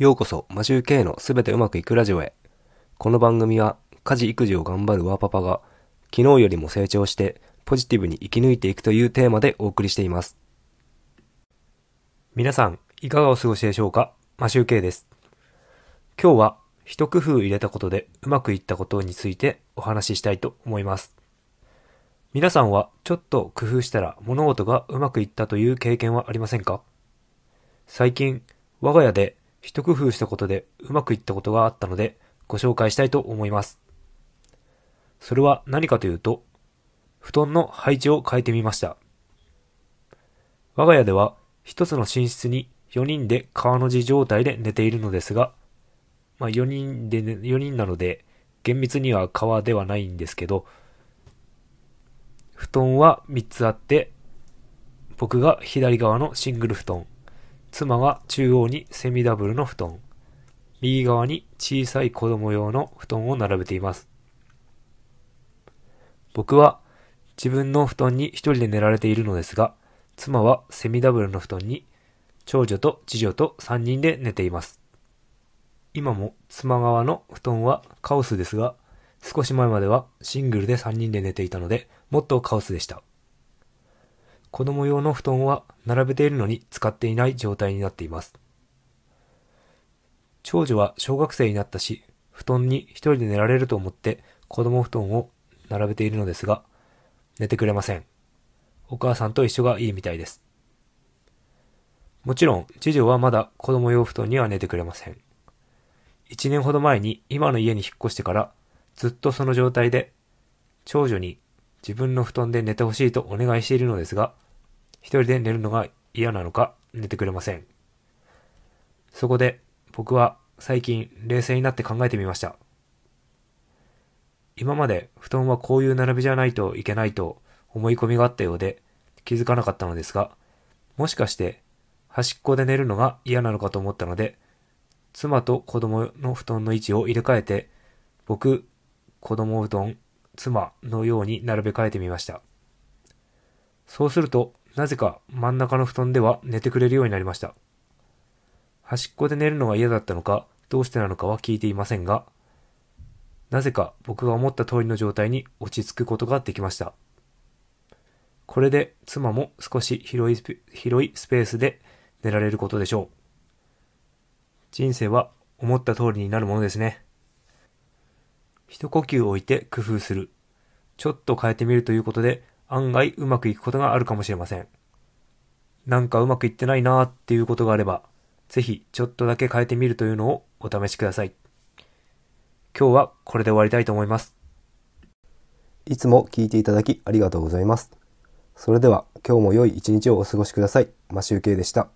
ようこそ、マジュー K のすべてうまくいくラジオへ。この番組は、家事育児を頑張るワーパパが、昨日よりも成長して、ポジティブに生き抜いていくというテーマでお送りしています。皆さん、いかがお過ごしでしょうか？マシュー K です。今日は、一工夫入れたことでうまくいったことについてお話ししたいと思います。皆さんは、ちょっと工夫したら物事がうまくいったという経験はありませんか？最近、我が家で一工夫したことでうまくいったことがあったのでご紹介したいと思います。それは何かというと、布団の配置を変えてみました。我が家では一つの寝室に4人で川の字状態で寝ているのですが、まあ4人で、ね、4人なので厳密には川ではないんですけど、布団は3つあって、僕が左側のシングル布団、妻が中央にセミダブルの布団、右側に小さい子供用の布団を並べています。僕は自分の布団に一人で寝られているのですが、妻はセミダブルの布団に長女と次女と3人で寝ています。今も妻側の布団はカオスですが、少し前まではシングルで3人で寝ていたので、もっとカオスでした。子供用の布団は並べているのに使っていない状態になっています。長女は小学生になったし、布団に一人で寝られると思って子供布団を並べているのですが、寝てくれません。お母さんと一緒がいいみたいです。もちろん、次女はまだ子供用布団には寝てくれません。一年ほど前に今の家に引っ越してから、ずっとその状態で、長女に自分の布団で寝てほしいとお願いしているのですが、一人で寝るのが嫌なのか寝てくれません。そこで僕は最近冷静になって考えてみました。今まで布団はこういう並びじゃないといけないと思い込みがあったようで気づかなかったのですが、もしかして端っこで寝るのが嫌なのかと思ったので、妻と子供の布団の位置を入れ替えて、僕、子供布団、妻のように並べ替えてみました。そうすると、なぜか真ん中の布団では寝てくれるようになりました。端っこで寝るのが嫌だったのか、どうしてなのかは聞いていませんが、なぜか僕が思った通りの状態に落ち着くことができました。これで妻も少し広いスペ広いスペースで寝られることでしょう。人生は思った通りになるものですね。一呼吸置いて工夫する。ちょっと変えてみるということで案外うまくいくことがあるかもしれません。なんかうまくいってないなーっていうことがあれば、ぜひちょっとだけ変えてみるというのをお試しください。今日はこれで終わりたいと思います。いつも聞いていただきありがとうございます。それでは今日も良い一日をお過ごしください。マシュウケイでした。